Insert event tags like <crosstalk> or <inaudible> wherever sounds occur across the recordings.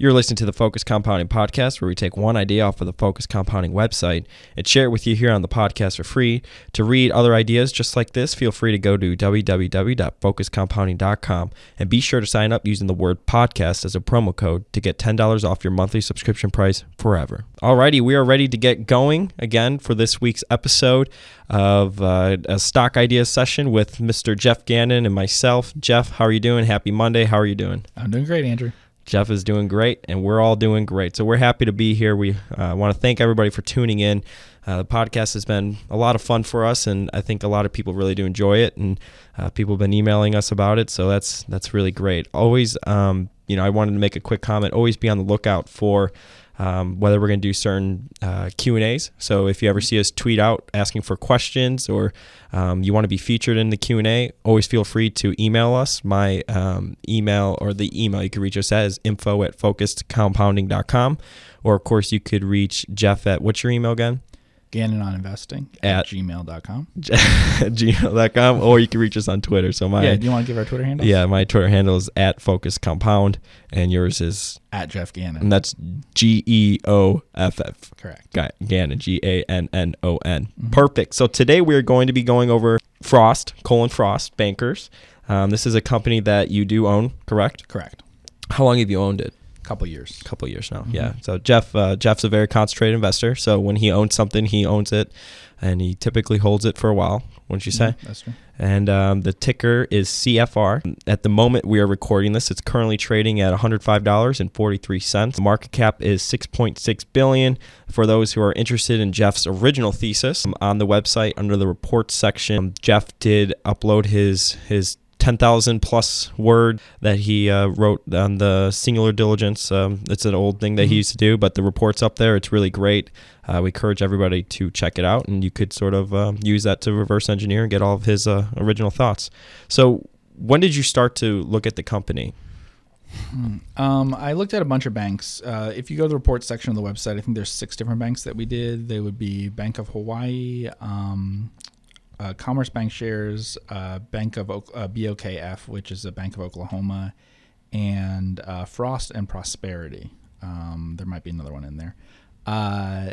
You're listening to the Focus Compounding Podcast, where we take one idea off of the Focus Compounding website and share it with you here on the podcast for free. To read other ideas just like this, feel free to go to www.focuscompounding.com and be sure to sign up using the word podcast as a promo code to get $10 off your monthly subscription price forever. Alrighty, we are ready to get going again for this week's episode of uh, a stock ideas session with Mr. Geoff Gannon and myself. Geoff, how are you doing? Happy Monday. How are you doing? I'm doing great, Andrew. Geoff is doing great, and we're all doing great. So we're happy to be here. We uh, want to thank everybody for tuning in. Uh, the podcast has been a lot of fun for us, and I think a lot of people really do enjoy it, and uh, people have been emailing us about it. So that's that's really great. Always, um, you know, I wanted to make a quick comment. Always be on the lookout for um, whether we're going to do certain uh, Q and A's. So if you ever see us tweet out asking for questions or um, you want to be featured in the Q and A, always feel free to email us. My um, email or the email you can reach us at info at focuscompounding.com. Or of course you could reach Geoff at what's your email again? Gannon on investing At- at, gmail.com. <laughs> gmail.com or you can reach us on Twitter. So my yeah, do you want to give our Twitter handle? yeah, my Twitter handle is at Focus Compound and yours is At Geoff Gannon. and that's G E O F F. Correct. Ga- Gannon, G A N N O N. Perfect. So today we're going to be going over Frost, Cullen Frost Bankers. Um, this is a company that you do own, correct? Correct. How long have you owned it? Couple years. A couple years now. Yeah. So Geoff, uh, Geoff's a very concentrated investor. So when he owns something, he owns it, and he typically holds it for a while. Wouldn't you say? Yeah, that's true. and um, the ticker is CFR. At the moment we are recording this, it's currently trading at $105.43. The market cap is 6.6 billion. For those who are interested in Geoff's original thesis, um, on the website under the reports section, um, Geoff did upload his his 10,000 plus word that he uh, wrote on the singular diligence. Um, it's an old thing that he used to do, but the report's up there. It's really great. Uh, we encourage everybody to check it out, and you could sort of um, use that to reverse engineer and get all of his uh, original thoughts. So, when did you start to look at the company? Um, I looked at a bunch of banks. Uh, if you go to the report section of the website, I think there's six different banks that we did. They would be Bank of Hawaii, um, uh, Commerce Bancshares, uh, Bank of uh, BOKF, which is a Bank of Oklahoma, and uh, Frost and Prosperity. Um, there might be another one in there. Uh,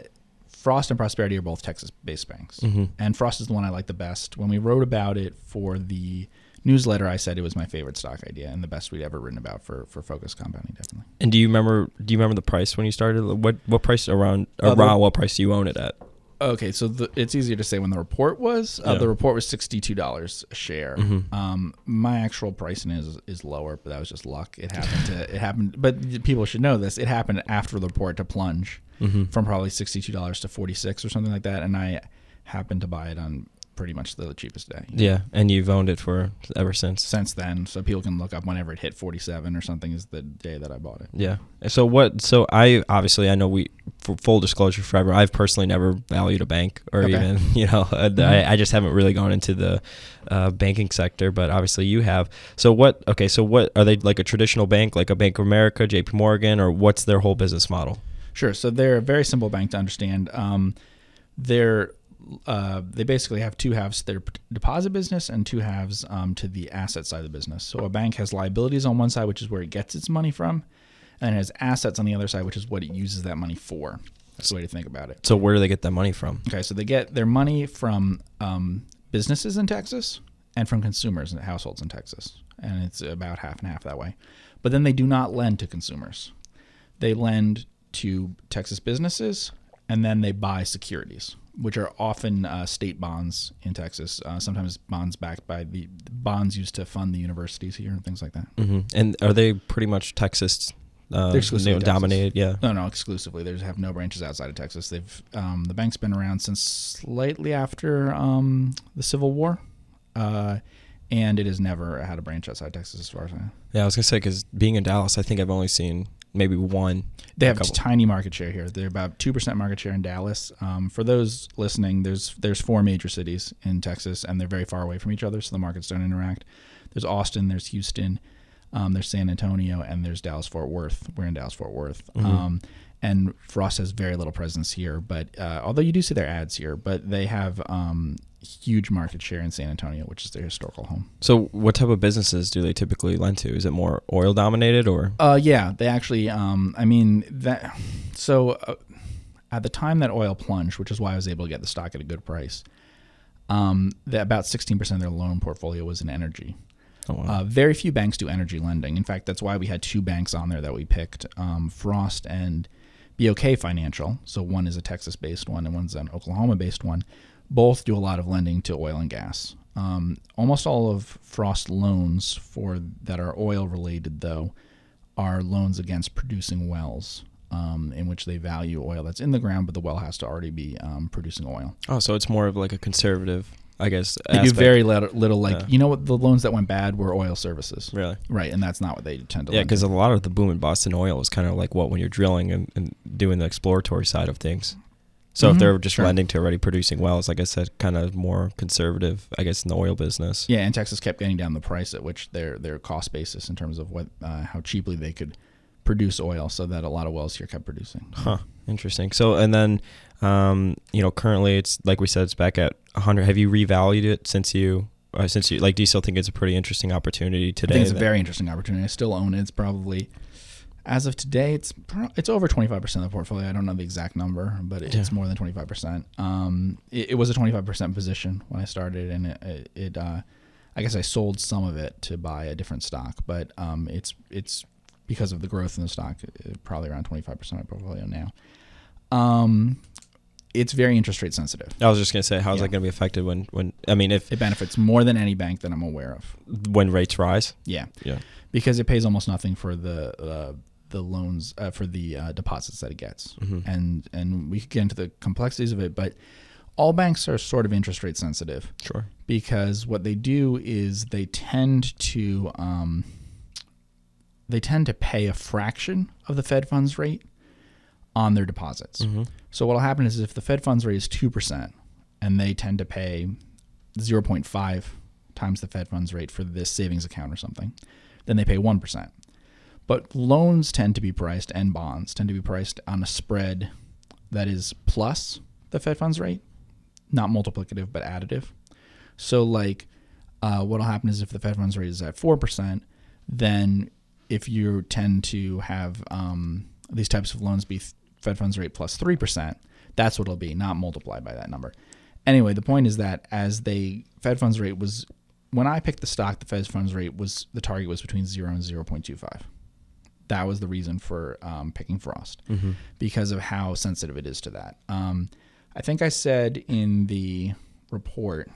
Frost and Prosperity are both Texas-based banks, and Frost is the one I like the best. When we wrote about it for the newsletter, I said it was my favorite stock idea and the best we'd ever written about for for focus compounding. Definitely. And do you remember? Do you remember the price when you started? What what price around Uh, around what price do you own it at? Okay, so the, it's easier to say when the report was. Uh, Yeah. The report was sixty-two dollars a share. Um, my actual pricing is is lower, but that was just luck. It happened to it happened, but people should know this. It happened after the report to plunge from probably sixty-two dollars to forty-six or something like that, and I happened to buy it on pretty much the cheapest day. Yeah, and you've owned it for ever since. Since then, so people can look up whenever it hit forty-seven or something is the day that I bought it. Yeah. So what? So I obviously I know we for full disclosure forever. I've personally never valued a bank or Okay. even <laughs> you know I, I just haven't really gone into the uh, banking sector. But obviously you have. So what? Okay. So what are they like a traditional bank like a Bank of America, J.P. Morgan, or what's their whole business model? Sure. So they're a very simple bank to understand. Um, they're uh, they basically have two halves: to their deposit business and two halves um, to the asset side of the business. So a bank has liabilities on one side, which is where it gets its money from, and it has assets on the other side, which is what it uses that money for. That's the way to think about it. So where do they get that money from? Okay, so they get their money from um, businesses in Texas and from consumers and households in Texas, and it's about half and half that way. But then they do not lend to consumers; they lend to Texas businesses, and then they buy securities, which are often uh, state bonds in Texas. Uh, sometimes bonds backed by the bonds used to fund the universities here and things like that. hmm And are they pretty much Texas? Uh, exclusively you know, dominated. Yeah. No, no, exclusively. They have no branches outside of Texas. They've um, the bank's been around since slightly after um, the Civil War, uh, and it has never had a branch outside Texas, as far as I know. Yeah. I was gonna say because being in Dallas, I think I've only seen maybe one. They have tiny market share here. They're about two percent market share in Dallas. Um, for those listening, there's there's four major cities in Texas, and they're very far away from each other, so the markets don't interact. There's Austin, there's Houston, um, there's San Antonio, and there's Dallas Fort Worth. We're in Dallas Fort Worth. Um, and Frost has very little presence here, but uh, although you do see their ads here, but they have um, huge market share in San Antonio, which is their historical home. So, what type of businesses do they typically lend to? Is it more oil dominated or? Uh, yeah, they actually. Um, I mean that. So, uh, at the time that oil plunged, which is why I was able to get the stock at a good price, um, that about 16% of their loan portfolio was in energy. Oh, wow. Uh, very few banks do energy lending. In fact, that's why we had two banks on there that we picked um, Frost and BOK Financial. So one is a Texas based one and one's an Oklahoma based one. Both do a lot of lending to oil and gas. Um, almost all of Frost loans for that are oil related, though, are loans against producing wells. Um, in which they value oil that's in the ground, but the well has to already be um, producing oil. oh, so it's more of like a conservative, I guess. They do very little, little like Yeah. you know what the loans that went bad were oil services, really. right? And that's not what they tend to. Yeah, because a lot of the boom in oil is kind of like what when you're drilling and, and doing the exploratory side of things. So if Mhm, they're just sure. lending to already producing wells, like I said, kind of more conservative, I guess, in the oil business. Yeah, and Texas kept getting down the price at which their their cost basis in terms of what uh, how cheaply they could produce oil, so that a lot of wells here kept producing. Huh. Interesting. So and then, um, you know, currently it's like we said, it's back at 100. Have you revalued it since you? Uh, since you like, do you still think it's a pretty interesting opportunity today? I think it's a very interesting opportunity. I still own it. It's probably as of today, it's it's over twenty five percent of the portfolio. I don't know the exact number, but it's Yeah. more than twenty five percent. Um, it, it was a twenty five percent position when I started, and it, it, it uh, I guess I sold some of it to buy a different stock, but um, it's it's because of the growth in the stock, uh, probably around twenty five percent of my portfolio now. Um, it's very interest rate sensitive. I was just gonna say, how's Yeah. that gonna be affected when when I mean, if It benefits more than any bank that I'm aware of. when rates rise? Yeah. Yeah. because it pays almost nothing for the uh, the loans uh, for the uh, deposits that it gets, Mhm. and and we could get into the complexities of it, but all banks are sort of interest rate sensitive Sure. because what they do is they tend to um, they tend to pay a fraction of the Fed funds rate on their deposits. Mm-hmm. So what'll happen is if the Fed funds rate is two percent, and they tend to pay zero point five times the Fed funds rate for this savings account or something, then they pay one percent. But loans tend to be priced and bonds tend to be priced on a spread that is plus the Fed funds rate, not multiplicative but additive. So like, uh, what'll happen is if the Fed funds rate is at four percent, then if you tend to have um, these types of loans be Fed funds rate plus 3%, that's what it'll be, not multiplied by that number. Anyway, the point is that as they Fed funds rate was when I picked the stock, the Fed funds rate was the target was between 0 and 0.25. That was the reason for um, picking Frost Mm-hmm. because of how sensitive it is to that. Um, I think I said in the report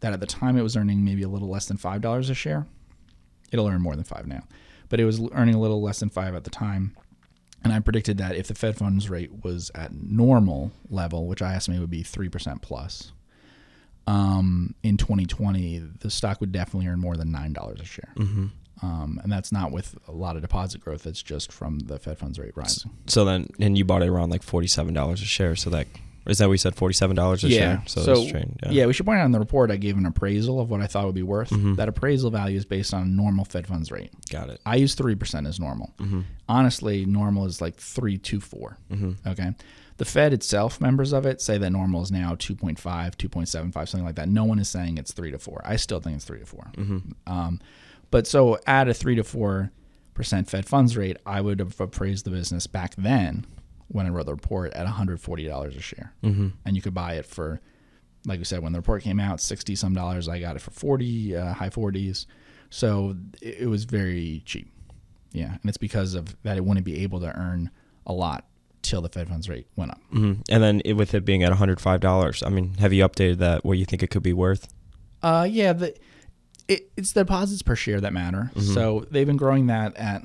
that at the time it was earning maybe a little less than five dollars a share. It'll earn more than five now, but it was earning a little less than five at the time. And I predicted that if the Fed funds rate was at normal level, which I estimate would be three percent plus, um, in 2020, the stock would definitely earn more than nine dollars a share. Mm-hmm. Um, and that's not with a lot of deposit growth. That's just from the Fed funds rate rising. So then, and you bought it around like forty-seven dollars a share. So that is that we said forty-seven dollars a share. So, So, it's trading- yeah. we should point out in the report I gave an appraisal of what I thought would be worth. Mhm. That appraisal value is based on a normal Fed funds rate. got it. I use three percent as normal. Mm-hmm. Honestly, normal is like three two four. Mm-hmm. Okay. The Fed itself, members of it, say that normal is now 2.5, 2.75, something like that. No one is saying it's three to four. I still think it's three to four. Mm-hmm. Um, but so at a three to four percent Fed funds rate, I would have appraised the business back then when I wrote the report at $140 a share. Mm-hmm. And you could buy it for, like we said, when the report came out, 60 some dollars. I got it for 40, uh, high 40s. So it, it was very cheap. Yeah. And it's because of that it wouldn't be able to earn a lot till the Fed funds rate went up. Mm-hmm. And then it, with it being at one hundred five dollars, I mean, have you updated that? What you think it could be worth? Uh, yeah, the it, it's the deposits per share that matter. Mhm. So they've been growing that at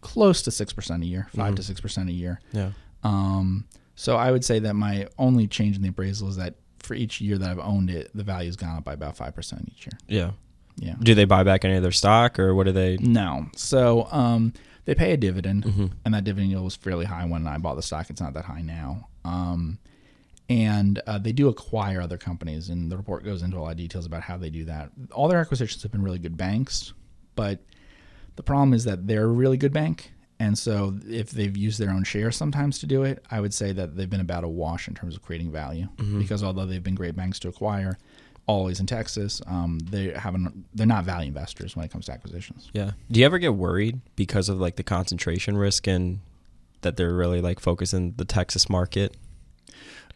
close to six percent a year, 5 to Mhm. six percent a year. Yeah. Um, so I would say that my only change in the appraisal is that for each year that I've owned it, the value's gone up by about five percent each year. Yeah. Yeah. Do they buy back any of their stock, or what do they? No. So um, they pay a dividend, Mm-hmm. and that dividend yield was fairly high when I bought the stock. It's not that high now. Um, and uh, they do acquire other companies, and the report goes into a lot of details about how they do that. All their acquisitions have been really good banks, but the problem is that they're a really good bank, And so, if they've used their own shares sometimes to do it, I would say that they've been about a wash in terms of creating value. Because although they've been great banks to acquire, always in Texas, um, they haven't. They're not value investors when it comes to acquisitions. Yeah. Do you ever get worried because of like the concentration risk and that they're really like focusing the Texas market?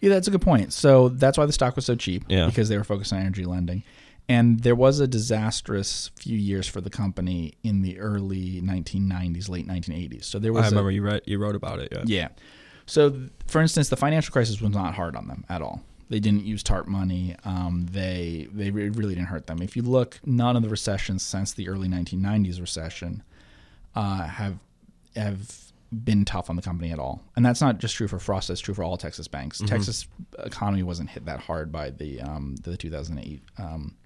Yeah, that's a good point. So that's why the stock was so cheap Yeah. because they were focused on energy lending. And there was a disastrous few years for the company in the early 1990s, late 1980s. So there was I a- remember you read you wrote about it. Yeah. Yeah. So, th- for instance, the financial crisis was not hard on them at all. They didn't use TARP money. Um, they they re- really didn't hurt them. If you look, none of the recessions since the early 1990s recession uh, have have been tough on the company at all. And that's not just true for Frost. That's true for all Texas banks. Texas economy wasn't hit that hard by the um, the 2008 um,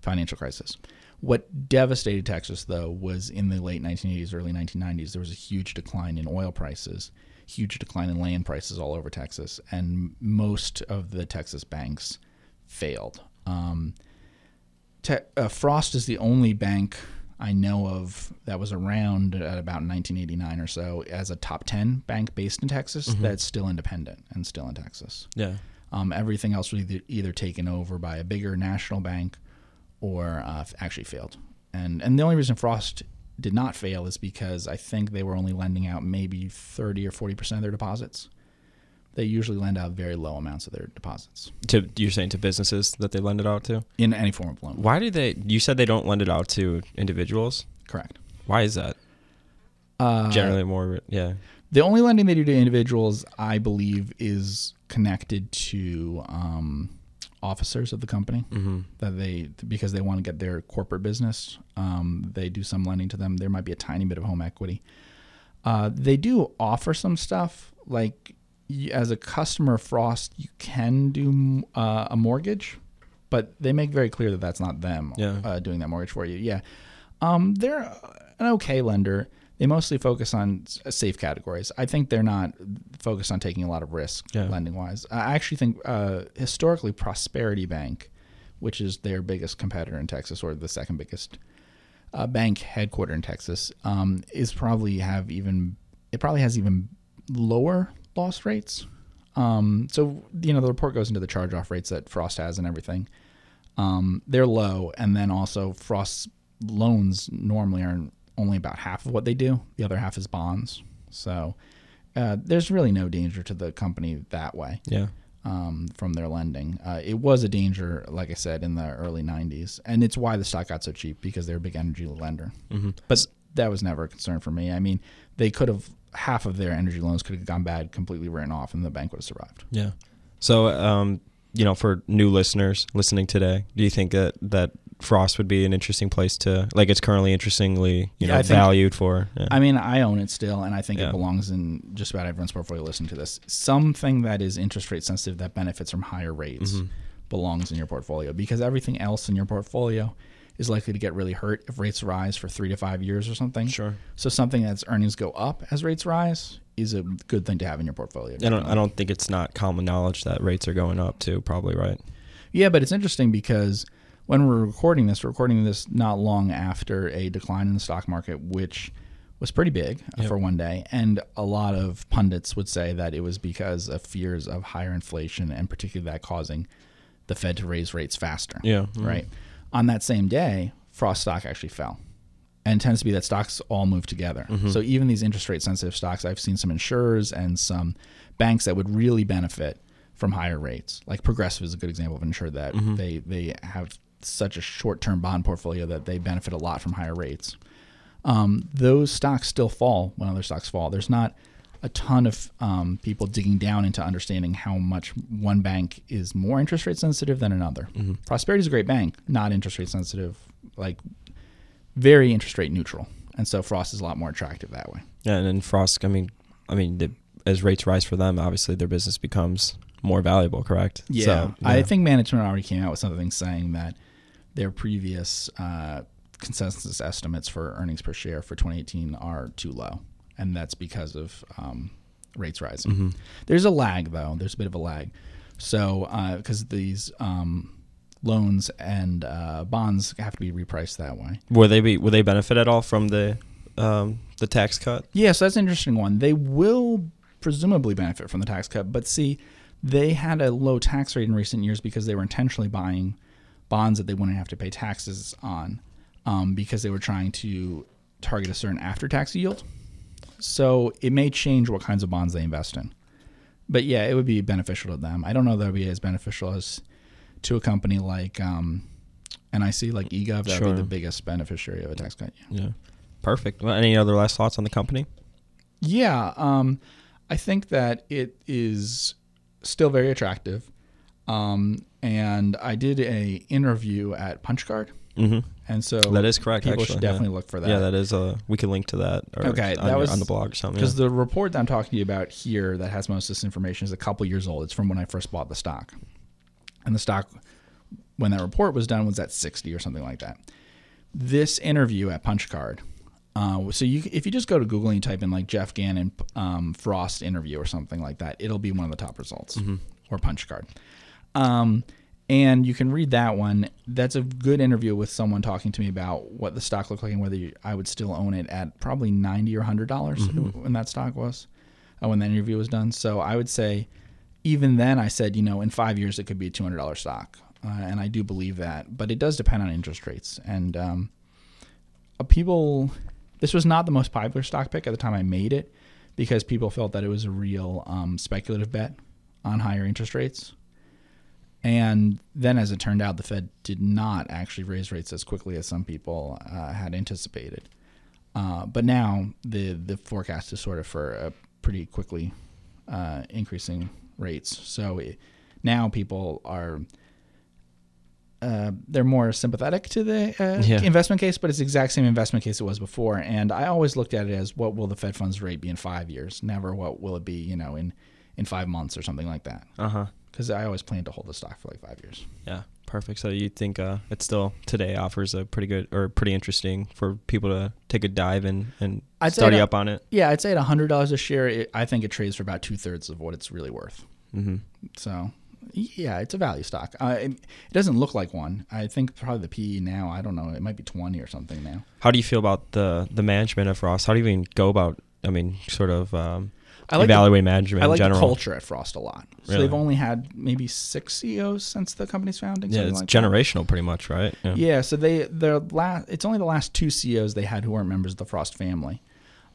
financial crisis. What devastated Texas, though, was in the late 1980s, early 1990s, there was a huge decline in oil prices, huge decline in land prices all over Texas, and most of the Texas banks failed. Um, Te- uh, Frost is the only bank I know of that was around at about 1989 or so as a top 10 bank based in Texas that's still independent and still in Texas. Yeah. Um, everything else was either, either taken over by a bigger national bank or uh, actually failed. And and the only reason Frost did not fail is because I think they were only lending out maybe 30 or 40 percent of their deposits. They usually lend out very low amounts of their deposits To you're saying to businesses that they lend it out to? in any form of loan. Why do they? You said they don't lend it out to individuals. Correct. Why is that? Uh, Generally, more yeah. The only lending they do to individuals, I believe, is connected to um, officers of the company Mm-hmm. that they because they want to get their corporate business. Um, they do some lending to them. There might be a tiny bit of home equity. Uh, they do offer some stuff like as a customer of Frost, you can do uh, a mortgage, but they make very clear that that's not them Yeah. uh, doing that mortgage for you. Yeah, um, they're an okay lender. They mostly focus on safe categories. I think they're not focused on taking a lot of risk Yeah. lending wise. I actually think uh, historically Prosperity Bank, which is their biggest competitor in Texas or the second biggest uh, bank headquartered in Texas, um, is probably have even it probably has even lower loss rates. Um, so you know the report goes into the charge off rates that Frost has and everything. Um, they're low, and then also Frost's loans normally are only about half of what they do. The other half is bonds. So uh, there's really no danger to the company that way Yeah. um, from their lending. Uh, it was a danger, like I said, in the early 90s. And it's why the stock got so cheap because they're a big energy lender. Mm-hmm. But that was never a concern for me. I mean, they could have, half of their energy loans could have gone bad, completely written off, and the bank would have survived. Yeah. So, um, you know, for new listeners listening today, do you think that that Frost would be an interesting place to like? It's currently interestingly, you Yeah, know, I think- valued for. Yeah. I mean, I own it still, and I think Yeah. it belongs in just about everyone's portfolio listening to this. Something that is interest rate sensitive that benefits from higher rates Mhm. belongs in your portfolio because everything else in your portfolio is likely to get really hurt if rates rise for three to five years or something. Sure. So something that's earnings go up as rates rise is a good thing to have in your portfolio. I don't. I don't think it's not common knowledge that rates are going up too. Probably right. Yeah, but it's interesting because when we're recording this, we're recording this not long after a decline in the stock market, which was pretty big uh, Yep. for one day. And a lot of pundits would say that it was because of fears of higher inflation and particularly that causing the Fed to raise rates faster. Yeah. mm. Right. On that same day, Frost stock actually fell. And tends to be that stocks all move together. Mm-hmm. So even these interest rate sensitive stocks, I've seen some insurers and some banks that would really benefit from higher rates. Like Progressive is a good example of an insurer that Mm-hmm. they they have such a short term bond portfolio that they benefit a lot from higher rates. Um, those stocks still fall when other stocks fall. There's not a ton of um, people digging down into understanding how much one bank is more interest rate sensitive than another. Mm-hmm. Prosperity is a great bank, not interest rate sensitive, like very interest rate neutral. And so Frost is a lot more attractive that way. Yeah, and then Frost. I mean, I mean, the, as rates rise for them, obviously their business becomes more valuable. Correct. Yeah, So, I think management already came out with something saying that their previous uh, consensus estimates for earnings per share for 2018 are too low, and that's because of um, rates rising. Mm-hmm. There's a lag though. There's a bit of a lag. So because these um, loans and uh, bonds have to be repriced that way. Will they be? Will they benefit at all from the um, the tax cut. Yeah, so that's an interesting one. They will presumably benefit from the tax cut, but see, they had a low tax rate in recent years because they were intentionally buying bonds that they wouldn't have to pay taxes on um, because they were trying to target a certain after tax yield. So it may change what kinds of bonds they invest in. But yeah, it would be beneficial to them. I don't know that would be as beneficial as to a company like um, NIC, like eGov. That would be the biggest beneficiary of a tax cut. Yeah. Yeah. Perfect. Well, any other last thoughts on the company? Yeah, um, I think that it is still very attractive. Um, and I did a interview at PunchCard, Mm-hmm. and so That is correct. people actually, should yeah. definitely look for that. Yeah, that is a. We can link to that. Or Okay, on, that was- on the blog or something. because Yeah. the report that I'm talking to you about here that has most of this information is a couple years old. It's from when I first bought the stock, and the stock when that report was done was at 60 or something like that. This interview at PunchCard. Uh, so you, if you just go to Google and you type in like Geoff Gannon um, Frost interview or something like that, it'll be one of the top results or PunchCard. Um, and you can read that one. That's a good interview with someone talking to me about what the stock looked like and whether you, I would still own it at probably ninety or hundred dollars when that stock was, uh, when that interview was done. So I would say, even then, I said, you know, in five years it could be a two hundred dollar stock, uh, and I do believe that. But it does depend on interest rates and um, uh, people. This was not the most popular stock pick at the time I made it because people felt that it was a real um, speculative bet on higher interest rates. And then, as it turned out, the Fed did not actually raise rates as quickly as some people uh, had anticipated. Uh, but now the the forecast is sort of for a pretty quickly uh, increasing rates. So it, now people are uh, they're more sympathetic to the uh, Yeah. investment case, but it's the exact same investment case it was before. And I always looked at it as what will the Fed funds rate be in five years? Never what will it be, you know, in in five months or something like that. Uh huh. Because I always plan to hold the stock for like five years. Yeah. Perfect. So you think uh, it still today offers a pretty good or pretty interesting for people to take a dive in and I'd study up on it. Yeah, I'd say at hundred dollars a share, it, I think it trades for about two thirds of what it's really worth. Mm-hmm. So, yeah, it's a value stock. Uh, it, it doesn't look like one. I think probably the PE now. I don't know. It might be twenty or something now. How do you feel about the the management of Frost? How do you even go about? I mean, sort of um, I like the, evaluate management I like the general. culture at Frost a lot. So Really? they've only had maybe six CEOs since the company's founding. Yeah, it's like that. generational, pretty much, right? Yeah, so they their last it's only the last two CEOs they had who weren't members of the Frost family.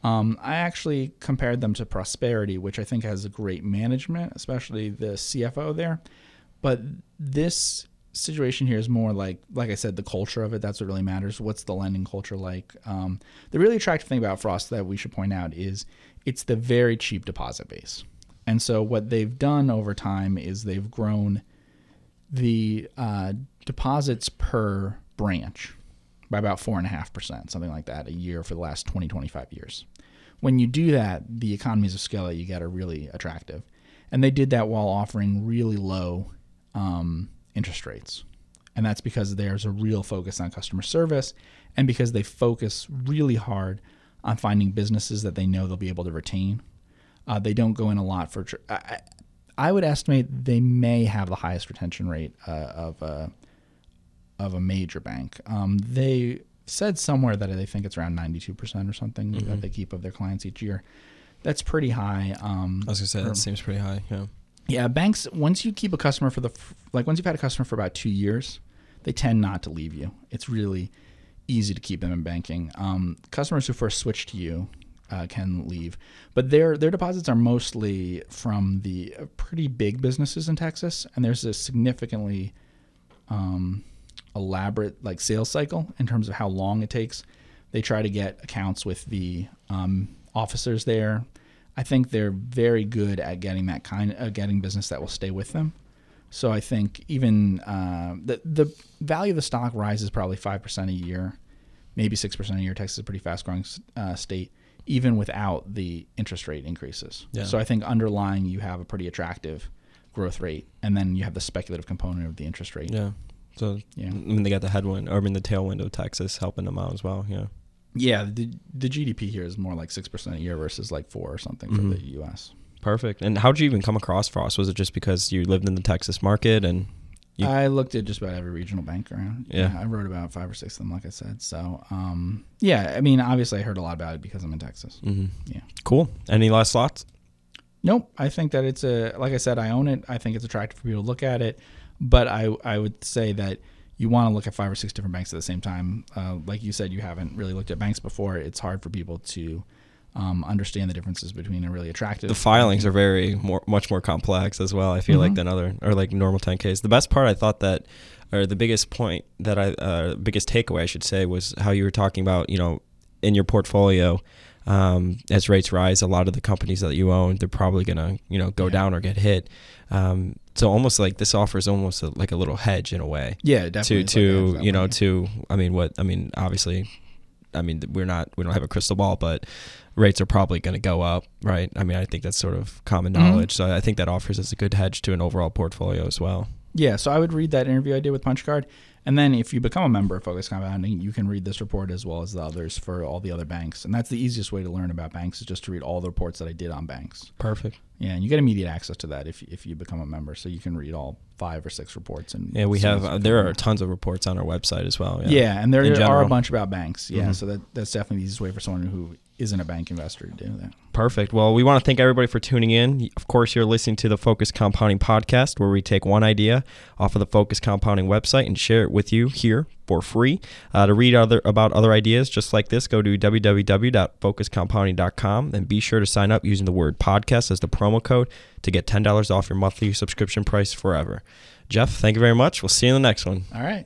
Um, I actually compared them to Prosperity, which I think has a great management, especially the CFO there. But this situation here is more like, like I said, the culture of it. That's what really matters. What's the lending culture like? Um, the really attractive thing about Frost that we should point out is it's the very cheap deposit base. And so what they've done over time is they've grown the uh, deposits per branch by about 4.5%, something like that, a year for the last 20, 25 years. When you do that, the economies of scale that you get are really attractive. And they did that while offering really low um, interest rates. And that's because there's a real focus on customer service and because they focus really hard on finding businesses that they know they'll be able to retain. Uh, they don't go in a lot for. Tr- I, I- would estimate they may have the highest retention rate uh, of a of a major bank. Um, they said somewhere that they think it's around ninety two percent or something Mm-hmm. that they keep of their clients each year. That's pretty high. Um, I was gonna say that seems pretty high. Yeah. Yeah, banks. Once you keep a customer for the like, once you've had a customer for about two years, they tend not to leave you. It's really easy to keep them in banking. Um, customers who first switch to you uh, can leave, but their their deposits are mostly from the uh, pretty big businesses in Texas, and there's a significantly um, elaborate like sales cycle in terms of how long it takes. They try to get accounts with the um, officers there. I think they're very good at getting that kind of getting business that will stay with them. So I think even uh, the the value of the stock rises probably five percent a year, maybe six percent a year. Texas is a pretty fast growing uh, state, even without the interest rate increases. Yeah. So I think underlying you have a pretty attractive growth rate, and then you have the speculative component of the interest rate. Yeah. So Yeah. I mean, they got the headwind, or I mean, the tailwind of Texas helping them out as well. Yeah. Yeah, the the GDP here is more like six percent a year versus like four or something for Mhm. the U.S. Perfect. And how did you even come across Frost? Was it just because you lived in the Texas market and You- I looked at just about every regional bank around. Yeah. I wrote about five or six of them, like I said. So, um, yeah, I mean, obviously, I heard a lot about it because I'm in Texas. hmm Yeah. Cool. Any last thoughts? Nope. I think that it's a like I said, I own it. I think it's attractive for people to look at it, but I I would say that you want to look at five or six different banks at the same time. Uh, like you said, you haven't really looked at banks before. It's hard for people to um, understand the differences between a really attractive. The filings are very more, much more complex as well. I feel like Mhm. than other or like normal 10ks. The best part I thought that, or the biggest point that I, uh, biggest takeaway I should say was how you were talking about, you know, in your portfolio, um, as rates rise, a lot of the companies that you own, they're probably gonna, you know, go Yeah. down or get hit. Um, so almost like this offers almost a, like a little hedge in a way Yeah, to definitely. Like to that you know way. to I mean what I mean obviously I mean we're not we don't have a crystal ball but rates are probably going to go up right I mean I think that's sort of common Mhm. knowledge so I think that offers us a good hedge to an overall portfolio as well Yeah, so I would read that interview I did with Punchcard, and then if you become a member of Focus Compounding, you can read this report as well as the others for all the other banks. And that's the easiest way to learn about banks is just to read all the reports that I did on banks. perfect Yeah, and you get immediate access to that if if you become a member, so you can read all five or six reports. And yeah we have uh, there are tons of reports on our website as well Yeah, and there are a bunch about banks. Yeah, Mhm. so that that's definitely the easiest way for someone who isn't a bank investor to do that. Perfect. Well, we want to thank everybody for tuning in. Of course, you're listening to the Focus Compounding Podcast, where we take one idea off of the Focus Compounding website and share it with you here for free. Uh, to read other about other ideas just like this, go to www.focuscompounding.com and be sure to sign up using the word podcast as the promo code to get $10 off your monthly subscription price forever. Geoff, thank you very much. We'll see you in the next one. All right.